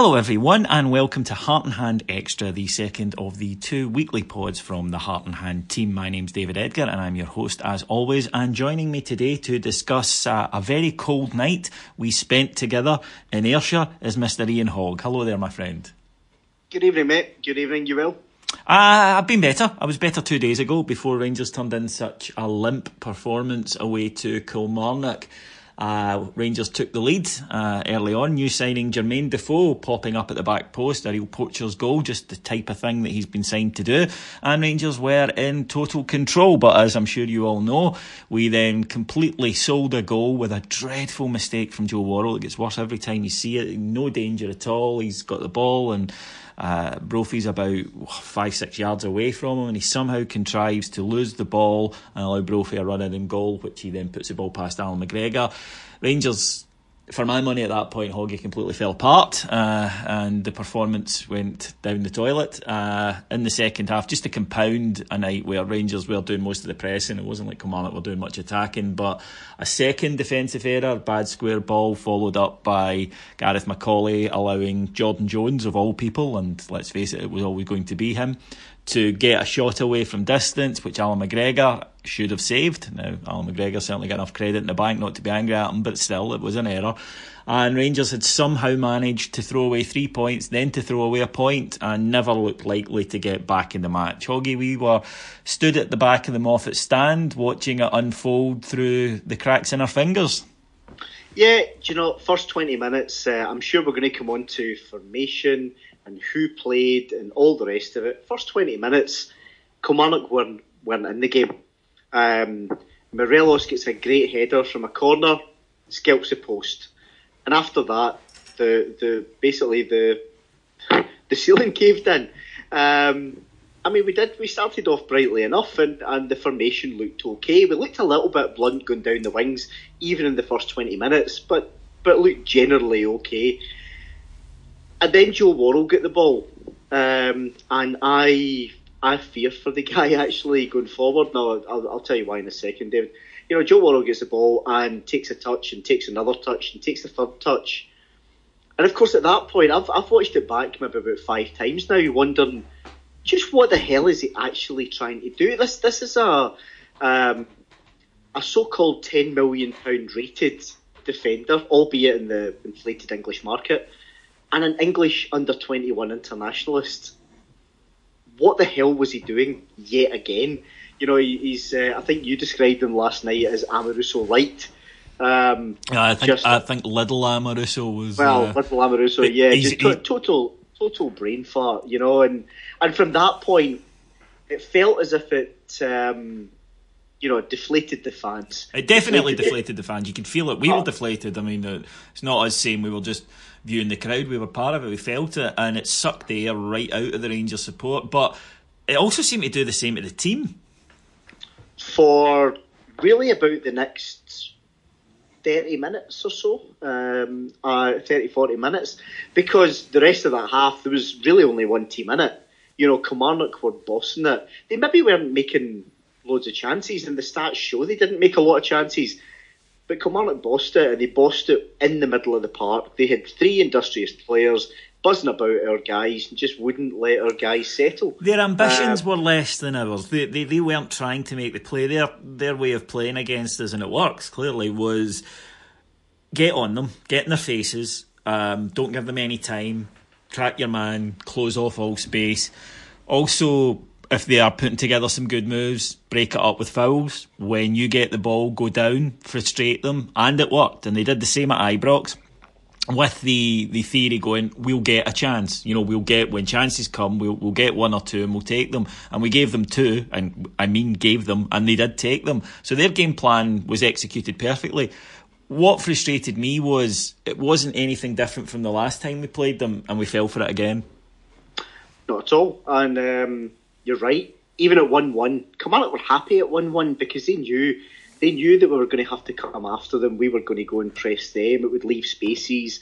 Hello, everyone, and welcome to Heart and Hand Extra, the second of the two weekly pods from the Heart and Hand team. My name's David Edgar, and I'm your host as always. And joining me today to discuss uh, a very cold night we spent together in Ayrshire is Mr. Ian Hogg. Hello there, my friend. Good evening, mate. Good evening, you will. Uh, I've been better. I was better two days ago before Rangers turned in such a limp performance away to Kilmarnock. Uh, Rangers took the lead uh, early on. New signing Jermaine Defoe popping up at the back post, a real poacher's goal, just the type of thing that he's been signed to do. And Rangers were in total control. But as I'm sure you all know, we then completely sold a goal with a dreadful mistake from Joe Worrall. It gets worse every time you see it. No danger at all. He's got the ball and uh, Brophy's about five, six yards away from him, and he somehow contrives to lose the ball and allow Brophy a run in and goal, which he then puts the ball past Allan McGregor. Rangers for my money at that point, Hoggy completely fell apart uh, and the performance went down the toilet uh, in the second half, just to compound a night where Rangers were doing most of the pressing. It wasn't like Kilmarnock were doing much attacking, but a second defensive error, bad square ball, followed up by Gareth McAuley allowing Jordan Jones, of all people, and let's face it, it was always going to be him, to get a shot away from distance, which Allan McGregor should have saved. Now, Allan McGregor certainly got enough credit in the bank not to be angry at him, but still, it was an error. And Rangers had somehow managed to throw away three points, then to throw away a point, and never looked likely to get back in the match. Hoggy, we were stood at the back of the Moffat stand, watching it unfold through the cracks in our fingers. Yeah, you know, first 20 minutes, uh, I'm sure we're going to come on to formation and who played and all the rest of it. First 20 minutes, Kilmarnock weren't, weren't in the game. Um, Morelos gets a great header from a corner, scalps the post. And after that, the, the basically the the ceiling caved in. Um, I mean, we did. We started off brightly enough, and, and the formation looked okay. We looked a little bit blunt going down the wings, even in the first twenty minutes, but but looked generally okay. And then Joe Worrall got the ball, um, and I I fear for the guy actually going forward. Now I'll, I'll tell you why in a second, David. You know, Joe Worrall gets the ball and takes a touch and takes another touch and takes the third touch. And of course, at that point, I've, I've watched it back maybe about five times now, wondering just what the hell is he actually trying to do? This this is a um, a so-called ten million pound rated defender, albeit in the inflated English market, and an English under twenty one internationalist. What the hell was he doing yet again? You know, he's. Uh, I think you described him last night as Amoruso light. Um, I think just, I think little Amoruso was. Well, uh, little Amoruso, yeah, just to, total total brain fart, you know, and and from that point, it felt as if it um, you know, deflated the fans. It definitely deflated, deflated the fans. You could feel it. We oh. were deflated. I mean, it's not us saying we were just viewing the crowd. We were part of it. We felt it, and it sucked the air right out of the Rangers support. But it also seemed to do the same to the team. For really about the next 30 minutes or so, um, uh, 30, 40 minutes, because the rest of that half, there was really only one team in it. You know, Kilmarnock were bossing it. They maybe weren't making loads of chances, and the stats show they didn't make a lot of chances. But Kilmarnock bossed it, and they bossed it in the middle of the park. They had three industrious players buzzing about our guys and just wouldn't let our guys settle. Their ambitions uh, were less than ours. They, they they weren't trying to make the play. Their their way of playing against us, and it works clearly, was get on them, get in their faces, um, don't give them any time, track your man, close off all space. Also, if they are putting together some good moves, break it up with fouls. When you get the ball, go down, frustrate them, and it worked. And they did the same at Ibrox. With the, the theory going, we'll get a chance. You know, we'll get when chances come, we'll we'll get one or two and we'll take them. And we gave them two, and I mean gave them, and they did take them. So their game plan was executed perfectly. What frustrated me was it wasn't anything different from the last time we played them, and we fell for it again. Not at all. And um you're right. Even at one one, Kilmarnock were happy at one one because they knew they knew that we were going to have to come after them. We were going to go and press them. It would leave spaces.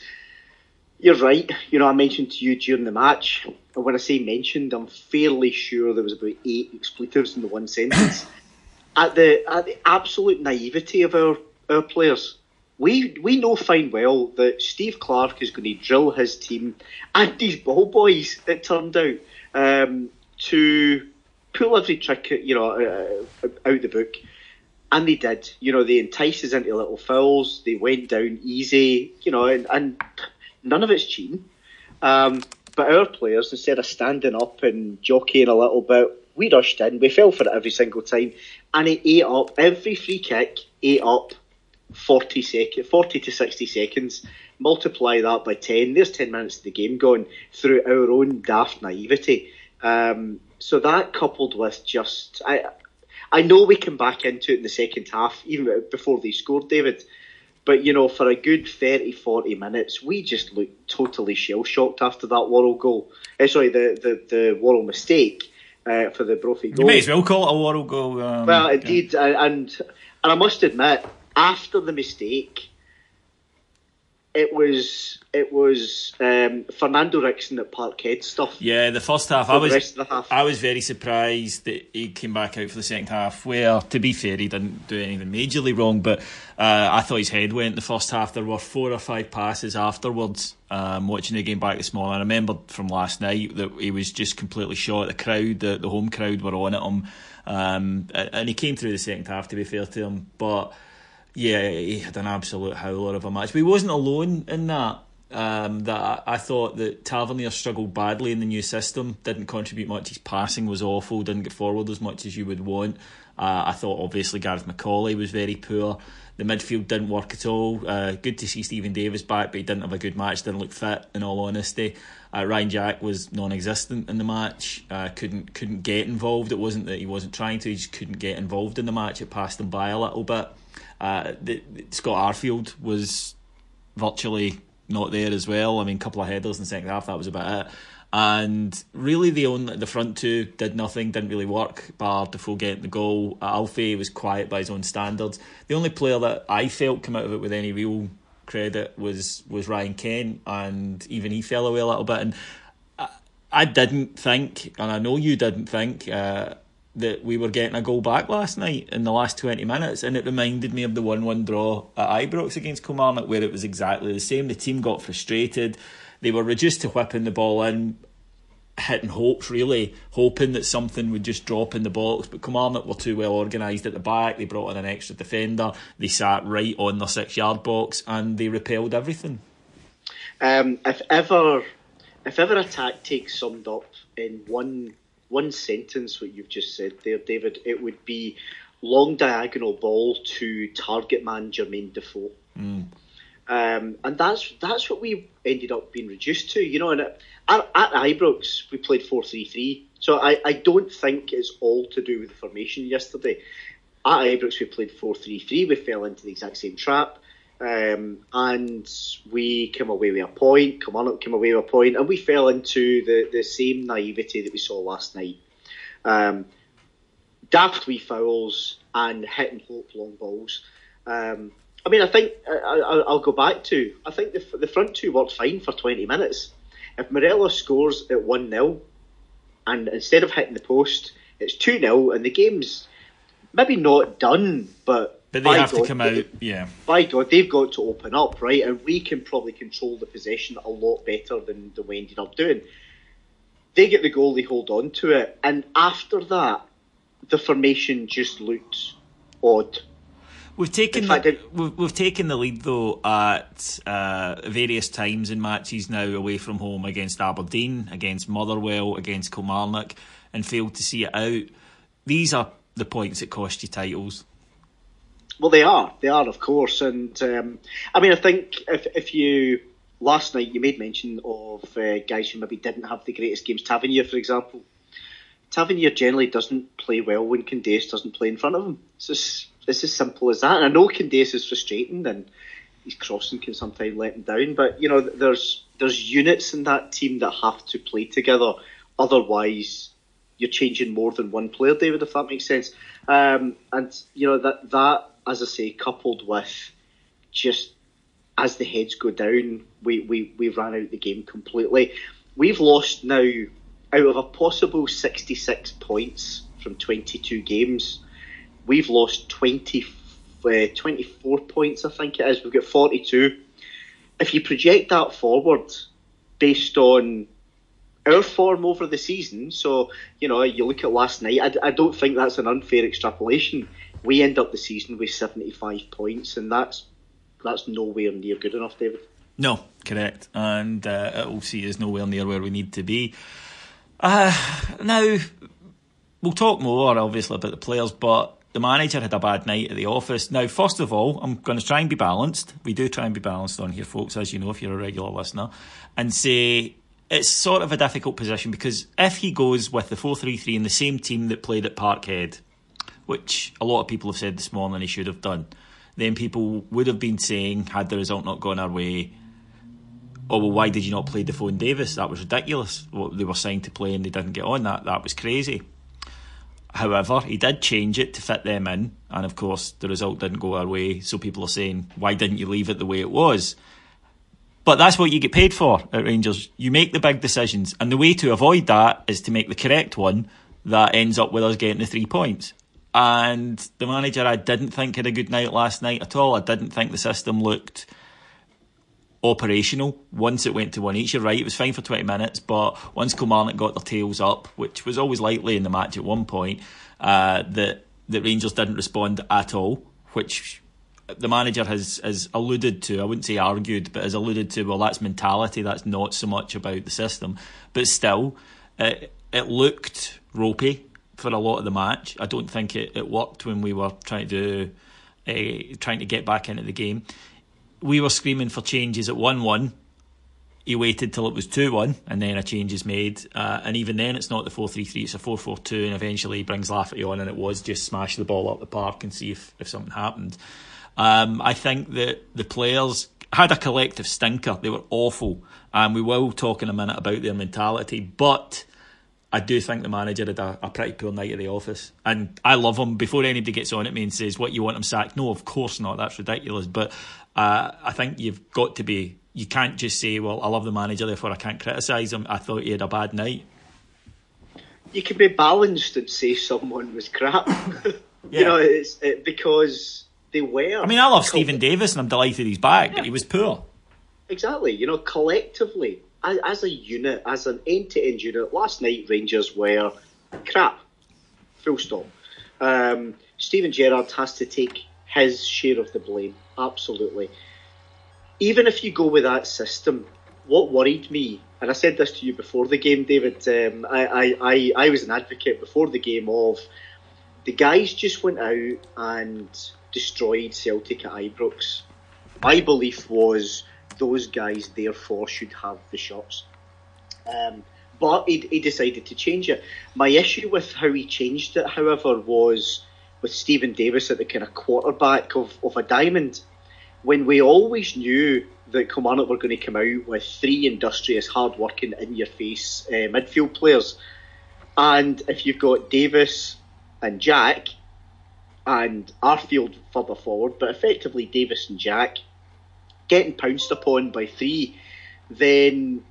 You're right. You know, I mentioned to you during the match, and when I say mentioned, I'm fairly sure there was about eight expletives in the one sentence. at the at the absolute naivety of our our players, we we know fine well that Steve Clarke is going to drill his team and these ball boys. It turned out. Um, to pull every trick, you know, uh, out the book. And they did. You know, they enticed us into little fouls. They went down easy, you know, and, and none of it's cheating. Um, but our players, instead of standing up and jockeying a little bit, we rushed in. We fell for it every single time. And it ate up, every free kick ate up 40, sec- 40 to 60 seconds. Multiply that by 10. There's 10 minutes of the game gone through our own daft naivety. Um, so that coupled with just I I know we can back into it in the second half, even before they scored, David. But you know, for a good 30, 40 minutes, we just looked totally shell shocked after that Worrall goal. Uh, sorry, the the the Worrall mistake uh, for the Brophy goal. You may as well call it a Worrall goal. Um, well, indeed, yeah. and and I must admit, after the mistake, it was it was um, Fernando Ricksen at Parkhead stuff. Yeah, the first half. I was half. I was very surprised that he came back out for the second half. Where, to be fair, he didn't do anything majorly wrong, but uh, I thought his head went the first half. There were four or five passes afterwards. Um, watching the game back this morning, I remember from last night that he was just completely shot. The crowd, the, the home crowd, were on at him, um, and he came through the second half. To be fair to him, but yeah, he had an absolute howler of a match. But he wasn't alone in that. Um, that I, thought that Tavernier struggled badly in the new system, didn't contribute much. His passing was awful, didn't get forward as much as you would want. Uh, I thought obviously Gareth McAuley was very poor. The midfield didn't work at all. Uh, good to see Steven Davis back, but he didn't have a good match. Didn't look fit, in all honesty. Uh, Ryan Jack was non-existent in the match. Uh, couldn't couldn't get involved. It wasn't that he wasn't trying to; he just couldn't get involved in the match. It passed him by a little bit. Uh, the, Scott Arfield was virtually not there as well. I mean, a couple of headers in the second half, that was about it. And really, the only the front two did nothing, didn't really work. Bar Defoe getting the goal. Alfie was quiet by his own standards. The only player that I felt come out of it with any real credit was was Ryan Kent, and even he fell away a little bit. And I, I didn't think, and I know you didn't think. Uh, that we were getting a goal back last night in the last 20 minutes, and it reminded me of the 1 1 draw at Ibrox against Kilmarnock, where it was exactly the same. The team got frustrated, they were reduced to whipping the ball in, hitting hopes, really, hoping that something would just drop in the box. But Kilmarnock were too well organised at the back, they brought in an extra defender, they sat right on their six yard box, and they repelled everything. Um, if ever, if ever a tactic summed up in one one sentence what you've just said there, David, it would be long diagonal ball to target man Jermaine Defoe. Mm. Um, and that's that's what we ended up being reduced to, you know. And at, at Ibrox, we played four three three. So I, I don't think it's all to do with the formation yesterday. at Ibrox, we played 4 3 3. We fell into the exact same trap. Um, and we came away with a point. Kilmarnock came away with a point, and we fell into the, the same naivety that we saw last night. Um, daft wee fouls and hit and hope long balls. Um, I mean, I think I, will go back to. I think the, the front two worked fine for 20 minutes. If Morelos scores at 1 0, and instead of hitting the post, it's 2 0, and the game's maybe not done, but. But they have God, to come out, yeah. By God, they've got to open up, right? And we can probably control the possession a lot better than, than we ended up doing. They get the goal, they hold on to it, and after that, the formation just looked odd. We've taken fact, the, we've, we've taken the lead though at uh, various times in matches now away from home against Aberdeen, against Motherwell, against Kilmarnock, and failed to see it out. These are the points that cost you titles. Well, they are. They are, of course. And um, I mean, I think if if you last night you made mention of uh, guys who maybe didn't have the greatest games, Tavernier, for example. Tavernier generally doesn't play well when Candeias doesn't play in front of him. It's just it's as simple as that. And I know Candeias is frustrating and his crossing can sometimes let him down, but you know there's there's units in that team that have to play together. Otherwise, you're changing more than one player, David. If that makes sense. Um, and you know that that, as I say, coupled with just as the heads go down, we we we ran out the game completely. We've lost now out of a possible 66 points from 22 games we've lost 20, uh, 24 points, I think it is. We've got 42. If you project that forward based on our form over the season, so, you know, you look at last night, I, I don't think that's an unfair extrapolation. We end up the season with 75 points, and that's that's nowhere near good enough, David. No, correct. And uh, it'll see us nowhere near where we need to be. Uh, now, we'll talk more, obviously, about the players, but the manager had a bad night at the office. Now, first of all, I'm going to try and be balanced. We do try and be balanced on here, folks, as you know, if you're a regular listener, and say it's sort of a difficult position because if he goes with the 4 3 3 in the same team that played at Parkhead, which a lot of people have said this morning he should have done, then people would have been saying, had the result not gone our way, oh well, why did you not play Defoe Davis? That was ridiculous. Well, they were signed to play and they didn't get on. That that was crazy. However, he did change it to fit them in, and of course, the result didn't go our way. So people are saying, why didn't you leave it the way it was? But that's what you get paid for at Rangers. You make the big decisions, and the way to avoid that is to make the correct one that ends up with us getting the three points. And the manager, I didn't think had a good night last night at all. I didn't think the system looked operational once it went to one each. You're right, it was fine for 20 minutes, but once Kilmarnock got their tails up, which was always likely in the match at one point, uh, that the Rangers didn't respond at all, which the manager has, has alluded to, I wouldn't say argued, but has alluded to, well, that's mentality, that's not so much about the system. But still, it, it looked ropey for a lot of the match. I don't think it, it worked when we were trying to uh, trying to get back into the game we were screaming for changes at 1 1. He waited till it was 2 1 and then a change is made. Uh, and even then, it's not the 4 3 3, it's a 4 4 2. And eventually, he brings Lafferty on, and it was just smash the ball up the park and see if, if something happened. Um, I think that the players had a collective stinker. They were awful. And we will talk in a minute about their mentality. But I do think the manager had a, a, pretty poor night at the office. And I love him. Before anybody gets on at me and says, What, you want him sacked? No, of course not. That's ridiculous. But uh, I think you've got to be. You can't just say, "Well, I love the manager, therefore I can't criticise him." I thought he had a bad night. You can be balanced and say someone was crap. yeah. You know, it's it, because they were. I mean, I love Steven Davis, and I'm delighted he's back, yeah. but he was poor. Exactly. You know, collectively, as, a unit, as an end-to-end unit, last night Rangers were crap. Full stop. Um, Steven Gerrard has to take his share of the blame. Absolutely. Even if you go with that system, what worried me, and I said this to you before the game, David, um, I, I, I, I was an advocate before the game of the guys just went out and destroyed Celtic at Ibrox. My belief was those guys therefore should have the shots. Um, but he, he decided to change it. My issue with how he changed it, however, was with Steven Davis at the kind of quarterback of, of a diamond, when we always knew that Kilmarnock were going to come out with three industrious, hard-working, in-your-face uh, midfield players. And if you've got Davis and Jack, and Arfield further forward, but effectively Davis and Jack getting pounced upon by three, then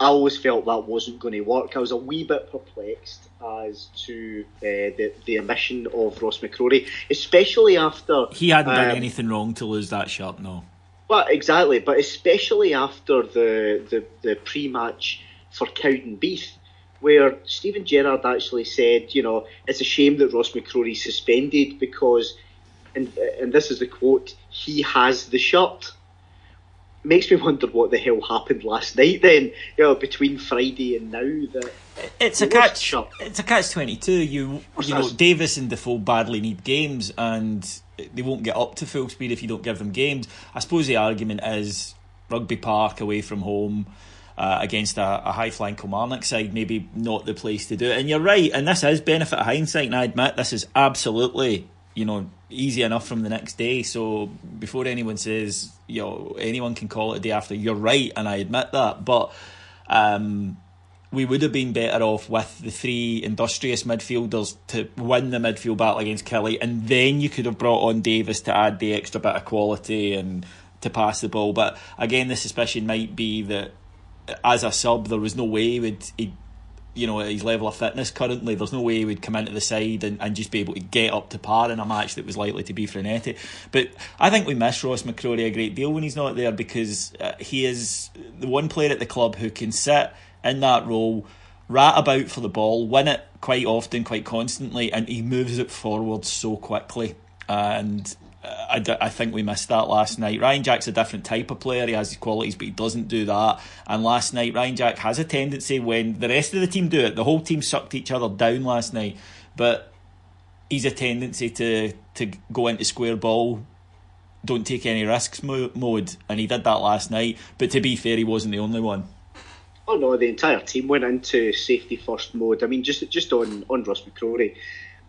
I always felt that wasn't going to work. I was a wee bit perplexed as to uh, the the omission of Ross McCrorie, especially after he hadn't um, done anything wrong to lose that shot. No, well, exactly, but especially after the the, the pre match for Cowdenbeath, where Steven Gerrard actually said, you know, it's a shame that Ross McCrorie suspended because, and and this is the quote, he has the shirt makes me wonder what the hell happened last night. Then you know between Friday and now that it's a catch. It's a catch twenty two. You you know Davis and Defoe badly need games, and they won't get up to full speed if you don't give them games. I suppose the argument is Rugby Park away from home. Uh, against a, a high flying Kilmarnock side, maybe not the place to do it. And you're right, and this is benefit of hindsight, and I admit this is absolutely you know, easy enough from the next day. So before anyone says, you know, anyone can call it a day after, you're right, and I admit that. But um, we would have been better off with the three industrious midfielders to win the midfield battle against Killie, and then you could have brought on Davis to add the extra bit of quality and to pass the ball. But again, the suspicion might be that as a sub, there was no way he would he'd you know, at his level of fitness currently, there's no way he would come into the side and, and just be able to get up to par in a match that was likely to be frenetic. But I think we miss Ross McCrorie a great deal when he's not there because uh, he is the one player at the club who can sit in that role, rat about for the ball, win it quite often, quite constantly, and he moves it forward so quickly. And I, I think we missed that last night. Ryan Jack's a different type of player. He has his qualities, but he doesn't do that. And last night, Ryan Jack has a tendency when the rest of the team do it. The whole team sucked each other down last night, but he's a tendency to to go into square ball, don't take any risks mode, and he did that last night. But to be fair, he wasn't the only one. Oh no, the entire team went into safety first mode. I mean, just just on on Ross McCrorie,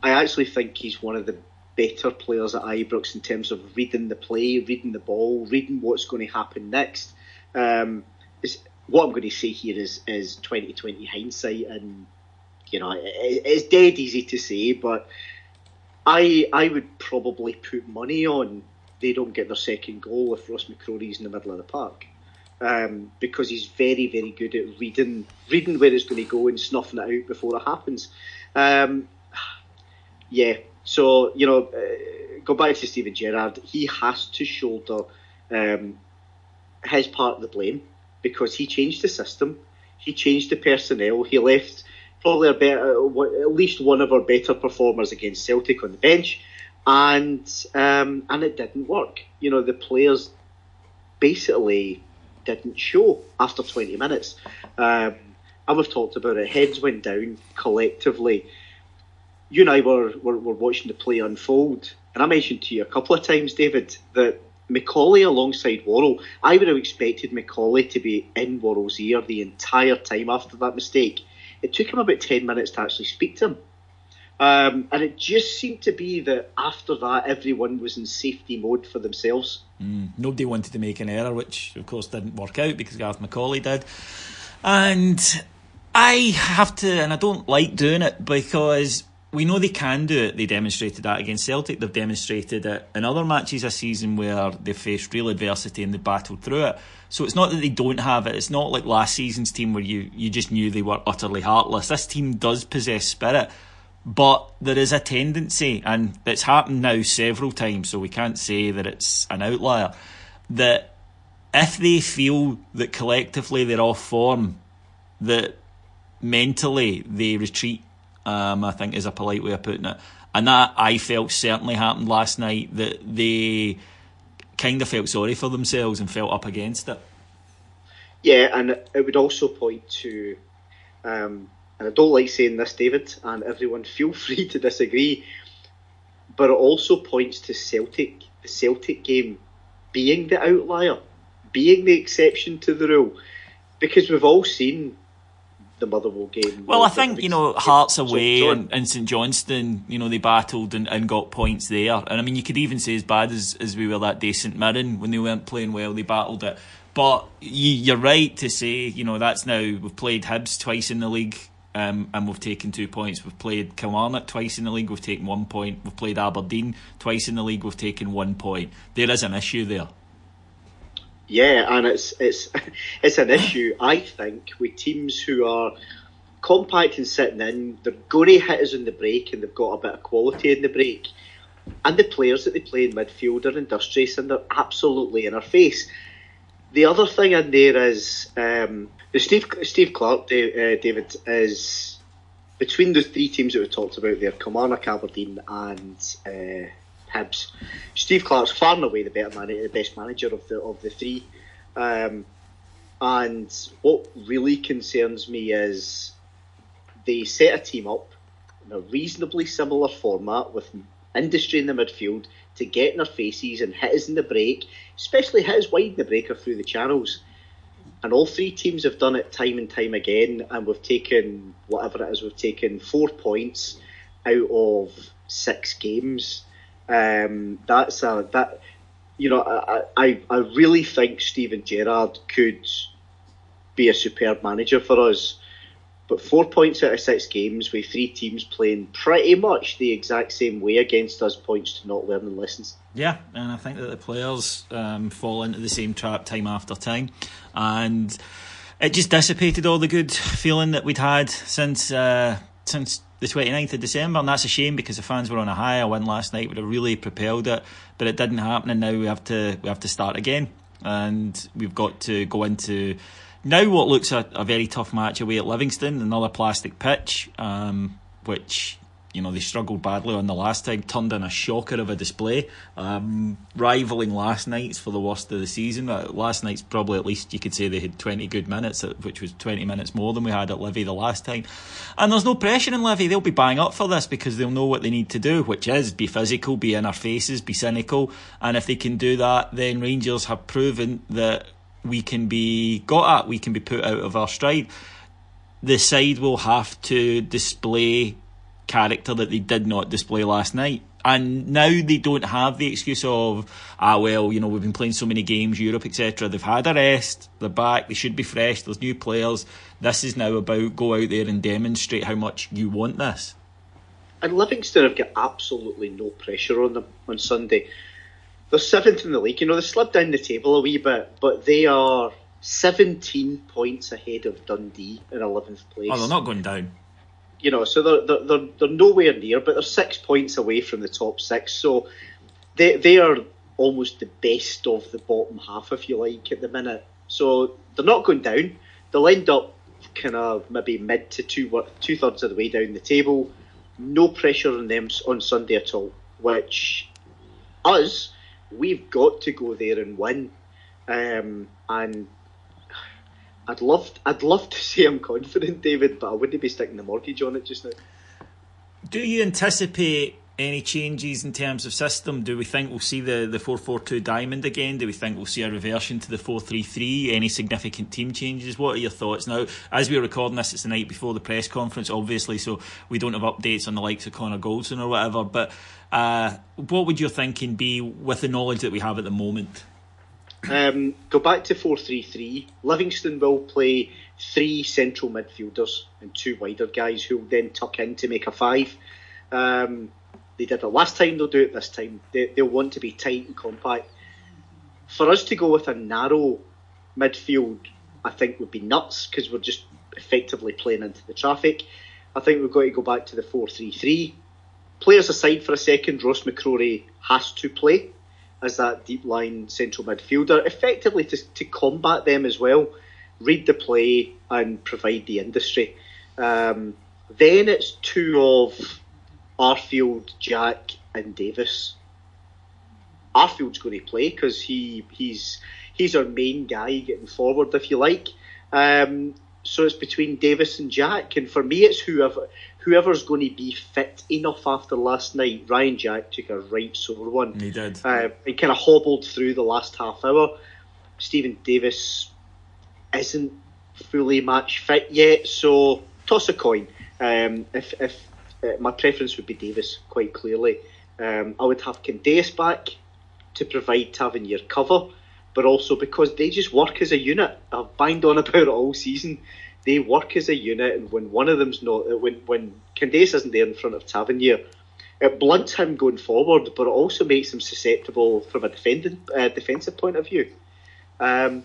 I actually think he's one of the better players at Ibrox in terms of reading the play, reading the ball, reading what's going to happen next. Um, what I'm going to say here is is 2020 hindsight, and you know it, it's dead easy to say, but I I would probably put money on they don't get their second goal if Ross McCrorie's in the middle of the park. Um, because he's very, very good at reading reading where it's going to go and snuffing it out before it happens. Um, yeah, so, you know, uh, go back to Steven Gerrard. He has to shoulder um, his part of the blame because he changed the system, he changed the personnel, he left probably a better, at least one of our better performers against Celtic on the bench, and um, and it didn't work. You know, the players basically didn't show after 20 minutes. Um, and we've talked about it. Heads went down collectively you and I were, were, were watching the play unfold, and I mentioned to you a couple of times, David, that McAuley alongside Worrall, I would have expected McAuley to be in Worrall's ear the entire time after that mistake. It took him about 10 minutes to actually speak to him. Um, and it just seemed to be that after that, everyone was in safety mode for themselves. Mm, nobody wanted to make an error, which of course didn't work out because Gareth McAuley did. And I have to, and I don't like doing it because we know they can do it. They demonstrated that against Celtic. They've demonstrated it in other matches this season where they've faced real adversity and they battled through it. So it's not that they don't have it. It's not like last season's team where you, you just knew they were utterly heartless. This team does possess spirit, but there is a tendency, and it's happened now several times, so we can't say that it's an outlier, that if they feel that collectively they're off form, that mentally they retreat um, I think is a polite way of putting it. And that I felt certainly happened last night that they kind of felt sorry for themselves and felt up against it. Yeah, and it would also point to, um, and I don't like saying this, David, and everyone feel free to disagree, but it also points to Celtic, the Celtic game being the outlier, being the exception to the rule, because we've all seen the Motherwell game. Well, I think you know Hearts away and, and St Johnstone, you know they battled and, and got points there. And I mean, you could even say as bad as, as we were that day St Mirren when they weren't playing well, they battled it. But you, are right to say, you know, that's now we've played Hibs twice in the league. Um, and we've taken two points. We've played Kilmarnock twice in the league. We've taken one point. We've played Aberdeen twice in the league. We've taken one point. There is an issue there. Yeah, and it's it's it's an issue I think with teams who are compact and sitting in. They're going to hit us in the break, and they've got a bit of quality in the break. And the players that they play in midfield are industrious, and they're absolutely in our face. The other thing in there is um, the Steve Steve Clarke, uh, David, is between the three teams that we talked about there, Kilmarnock, Aberdeen, and uh, Hibs. Steve Clarke's far and away the better man, the best manager of the of the three. Um, and what really concerns me is they set a team up in a reasonably similar format with industry in the midfield to get in our faces and hit us in the break, especially hit us wide in the break or through the channels. And all three teams have done it time and time again, and we've taken whatever it is, we've taken four points out of six games. Um, that's a that you know I, I I really think Steven Gerrard could be a superb manager for us. But four points out of six games with three teams playing pretty much the exact same way against us points to not learning lessons. Yeah, and I think that the players um, fall into the same trap time after time, and it just dissipated all the good feeling that we'd had since uh, since the 29th of December, and that's a shame because the fans were on a high. A win last night would have really propelled it, but it didn't happen, and now we have to we have to start again, and we've got to go into now what looks a, a very tough match away at Livingston, another plastic pitch, um, which you know they struggled badly on the last time, turned in a shocker of a display, um, rivaling last night's for the worst of the season. Uh, last night's probably at least you could say they had 20 good minutes, uh, which was 20 minutes more than we had at Livy the last time. And there's no pressure in Livy; they'll be buying up for this because they'll know what they need to do, which is be physical, be in our faces, be cynical, and if they can do that, then Rangers have proven that we can be got at, we can be put out of our stride. The side will have to display character that they did not display last night. And now they don't have the excuse of, ah, well, you know, we've been playing so many games, Europe, etc. They've had a rest, they're back, they should be fresh, there's new players. This is now about go out there and demonstrate how much you want this. And Livingston have got absolutely no pressure on them on Sunday. They're seventh in the league. You know, they slipped down the table a wee bit, but they are 17 points ahead of Dundee in 11th place. Oh, they're not going down you know, so they're, they're, they're, nowhere near, but they're six points away from the top six. So they, they are almost the best of the bottom half, if you like, at the minute. So they're not going down. They'll end up kind of maybe mid to two two thirds of the way down the table. No pressure on them on Sunday at all. Which us, we've got to go there and win. Um, and I'd love, I'd love to say I'm confident, David, but I wouldn't be sticking the mortgage on it just now. Do you anticipate any changes in terms of system? Do we think we'll see the, the 4 4 2 diamond again? Do we think we'll see a reversion to the 4 3 3? Any significant team changes? What are your thoughts? Now, as we're recording this, it's the night before the press conference, obviously, so we don't have updates on the likes of Connor Goldson or whatever. But uh, what would your thinking be with the knowledge that we have at the moment? Um, go back to 4 3 3. Livingston will play three central midfielders and two wider guys who will then tuck in to make a five. Um, they did it last time, they'll do it this time. They, they'll want to be tight and compact. For us to go with a narrow midfield, I think would be nuts because we're just effectively playing into the traffic. I think we've got to go back to the 4 3 3. Players aside for a second, Ross McCrorie has to play as that deep line central midfielder, effectively to, to combat them as well, read the play and provide the industry. Um, then it's two of Arfield, Jack, and Davis. Arfield's going to play because he he's he's our main guy getting forward, if you like. Um, so it's between Davis and Jack, and for me, it's whoever whoever's going to be fit enough after last night. Ryan Jack took a right sore one. He did. Uh, he kind of hobbled through the last half hour. Steven Davis isn't fully match fit yet. So toss a coin. Um, if if uh, my preference would be Davis, quite clearly. Um, I would have Candeias back to provide Tavernier cover, but also because they just work as a unit. I've banged on about it all season. They work as a unit, and when one of them's not, uh, when when Candeias isn't there in front of Tavernier, it blunts him going forward, but it also makes him susceptible from a defending, uh, defensive point of view. Um,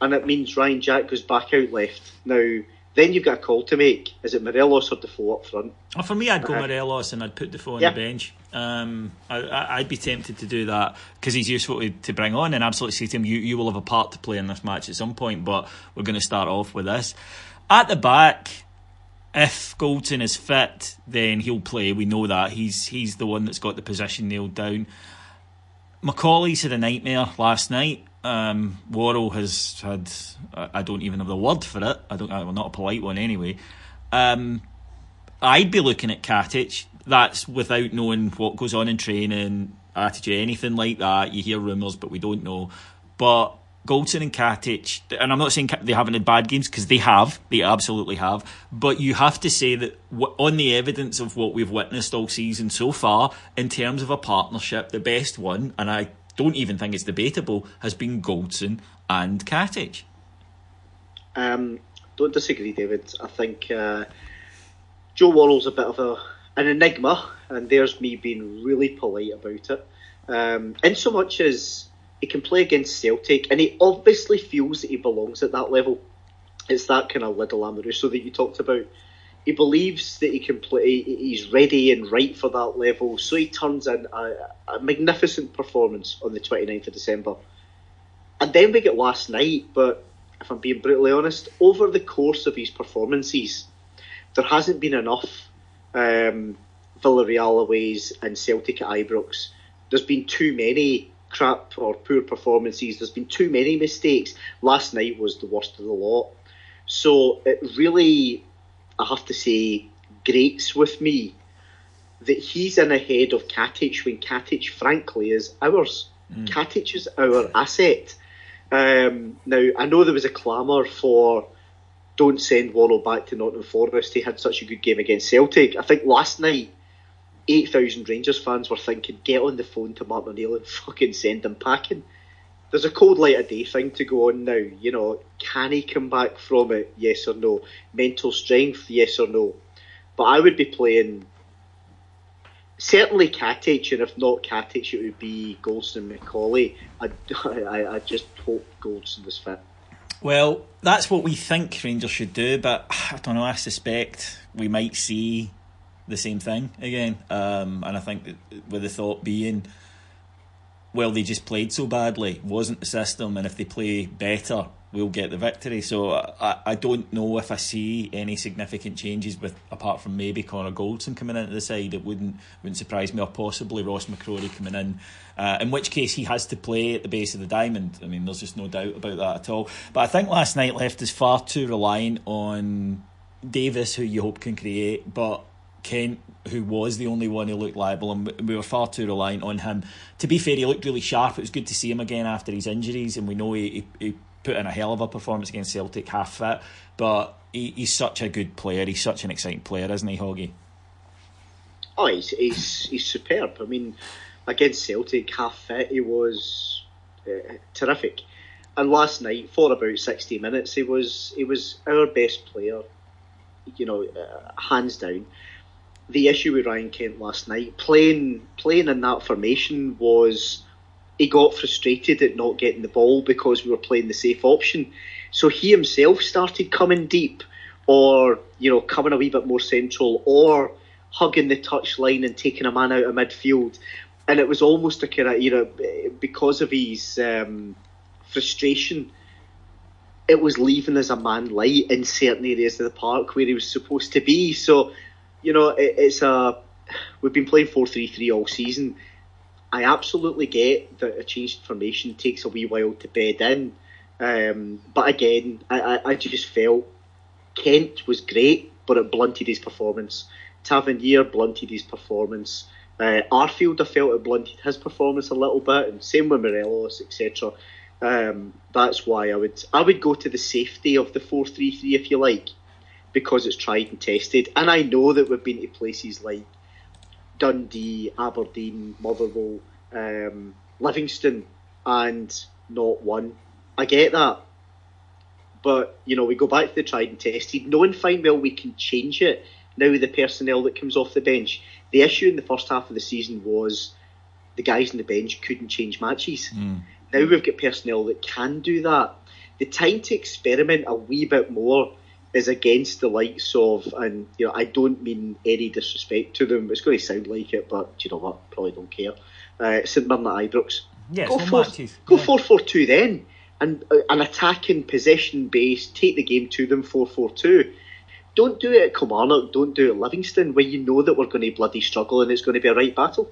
and it means Ryan Jack goes back out left. Now, then you've got a call to make. Is it Morelos or Defoe up front? Well, for me, I'd go uh, Morelos and I'd put Defoe on yeah. the bench. Um, I, would be tempted to do that because he's useful to, to, bring on and absolutely see to him, you, you will have a part to play in this match at some point, but we're going to start off with this. At the back, if Goldson is fit, then he'll play. We know that. He's, he's the one that's got the position nailed down. McAuley's had a nightmare last night. Um, has had, I don't even have the word for it. I don't, well, not a polite one anyway. Um, I'd be looking at Katic. That's without knowing what goes on in training, attitude, anything like that. You hear rumours, but we don't know. But Goldson and Katic, and I'm not saying they haven't had bad games because they have, they absolutely have. But you have to say that on the evidence of what we've witnessed all season so far, in terms of a partnership, the best one, and I don't even think it's debatable, has been Goldson and Katic. Um, don't disagree, David. I think uh, Joe Worrall's a bit of a an enigma, and there's me being really polite about it. Um, in so much as he can play against Celtic, and he obviously feels that he belongs at that level. It's that kind of little Amoruso that you talked about. He believes that he can play, he's ready and right for that level, so he turns in a, a magnificent performance on the 29th of December. And then we get last night, but if I'm being brutally honest, over the course of his performances, there hasn't been enough um, Villarreal aways and Celtic at Ibrox. There's been too many crap or poor performances. There's been too many mistakes. Last night was the worst of the lot. So it really, I have to say, grates with me that he's in ahead of Katic when Katic, frankly, is ours. Mm. Katic is our asset. Um, now, I know there was a clamour for don't send Worrall back to Nottingham Forest. He had such a good game against Celtic. I think last night, 8,000 Rangers fans were thinking, get on the phone to Martin O'Neill and fucking send him packing. There's a cold light of day thing to go on now. You know, can he come back from it? Yes or no. Mental strength? Yes or no. But I would be playing certainly Katic, and if not Katic, it would be Goldson and McAuley. I, I, I just hope Goldson was fit. Well, that's what we think Rangers should do, but I don't know. I suspect we might see the same thing again, um, and I think with the thought being, well, they just played so badly, wasn't the system, and if they play better, we'll get the victory. So I, I don't know if I see any significant changes with apart from maybe Connor Goldson coming into the side. It wouldn't wouldn't surprise me, or possibly Ross McCrorie coming in. Uh, in which case he has to play at the base of the diamond. I mean, there's just no doubt about that at all. But I think last night left us far too reliant on Davis, who you hope can create, but Kent, who was the only one who looked liable, and we were far too reliant on him. To be fair, he looked really sharp. It was good to see him again after his injuries, and we know he, he, he put in a hell of a performance against Celtic, half fit. But he, he's such a good player. He's such an exciting player, isn't he, Hoggy? Oh, he's, he's, he's superb. I mean, against Celtic, half fit, he was uh, terrific. And last night, for about sixty minutes, he was he was our best player. You know, uh, hands down. The issue with Ryan Kent last night, playing playing in that formation was he got frustrated at not getting the ball because we were playing the safe option. So he himself started coming deep, or you know, coming a wee bit more central, or hugging the touchline and taking a man out of midfield. And it was almost a kind of you know because of his um, frustration, it was leaving as a man light in certain areas of the park where he was supposed to be. So you know, it, it's a we've been playing four three three all season I absolutely get that a changed formation takes a wee while to bed in. Um, but again, I, I, I, just felt Kent was great, but it blunted his performance. Tavernier blunted his performance. Uh, Arfield, I felt it blunted his performance a little bit, and same with Morelos, etc. Um, that's why I would I would go to the safety of the four three three if you like, because it's tried and tested. And I know that we've been to places like Dundee, Aberdeen, Motherwell, um, Livingston, and not one. I get that. But, you know, we go back to the tried and tested, knowing fine well we can change it now with the personnel that comes off the bench. The issue in the first half of the season was the guys on the bench couldn't change matches. Mm. Now we've got personnel that can do that. The time to experiment a wee bit more is against the likes of, and you know, I don't mean any disrespect to them. It's going to sound like it, but do you know what? Probably don't care. Uh, St Mirren at Ibrox. Yes, go four, matches. go yeah. four four two then, and uh, an attacking possession base. Take the game to them four four two. Don't do it at Kilmarnock. Don't do it at Livingston, where you know that we're going to bloody struggle and it's going to be a right battle.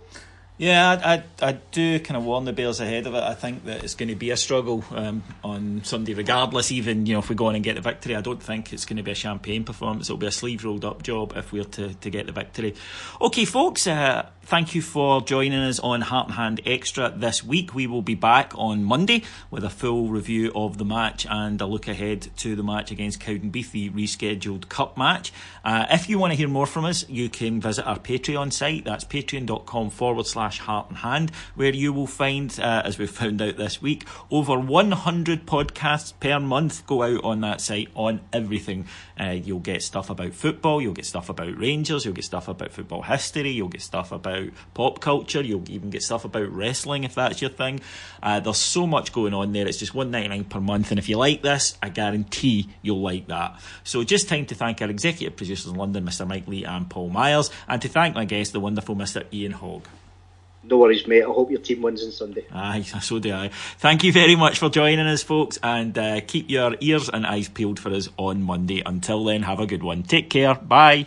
Yeah, I, I, do kind of warn the Bears ahead of it. I think that it's going to be a struggle um, on Sunday, regardless. Even you know if we go on and get the victory, I don't think it's going to be a champagne performance. It'll be a sleeve rolled up job if we're to, to get the victory. Okay, folks, uh, thank you for joining us on Heart and Hand Extra this week. We will be back on Monday with a full review of the match and a look ahead to the match against Cowdenbeath, the rescheduled cup match. Uh, if you want to hear more from us, you can visit our Patreon site. That's patreon.com forward slash heart and hand, where you will find, uh, as we found out this week, over 100 podcasts per month go out on that site on everything. Uh, you'll get stuff about football, you'll get stuff about Rangers, you'll get stuff about football history, you'll get stuff about about pop culture. You'll even get stuff about wrestling if that's your thing. Uh, there's so much going on there. It's just one ninety nine per month, and if you like this, I guarantee you'll like that. So just time to thank our executive producers in London, Mr. Mike Lee and Paul Myers, and to thank my guest, the wonderful Mr. Ian Hogg. No worries, mate. I hope your team wins on Sunday. Aye, so do I. Thank you very much for joining us, folks, and uh, keep your ears and eyes peeled for us on Monday. Until then, have a good one. Take care. Bye.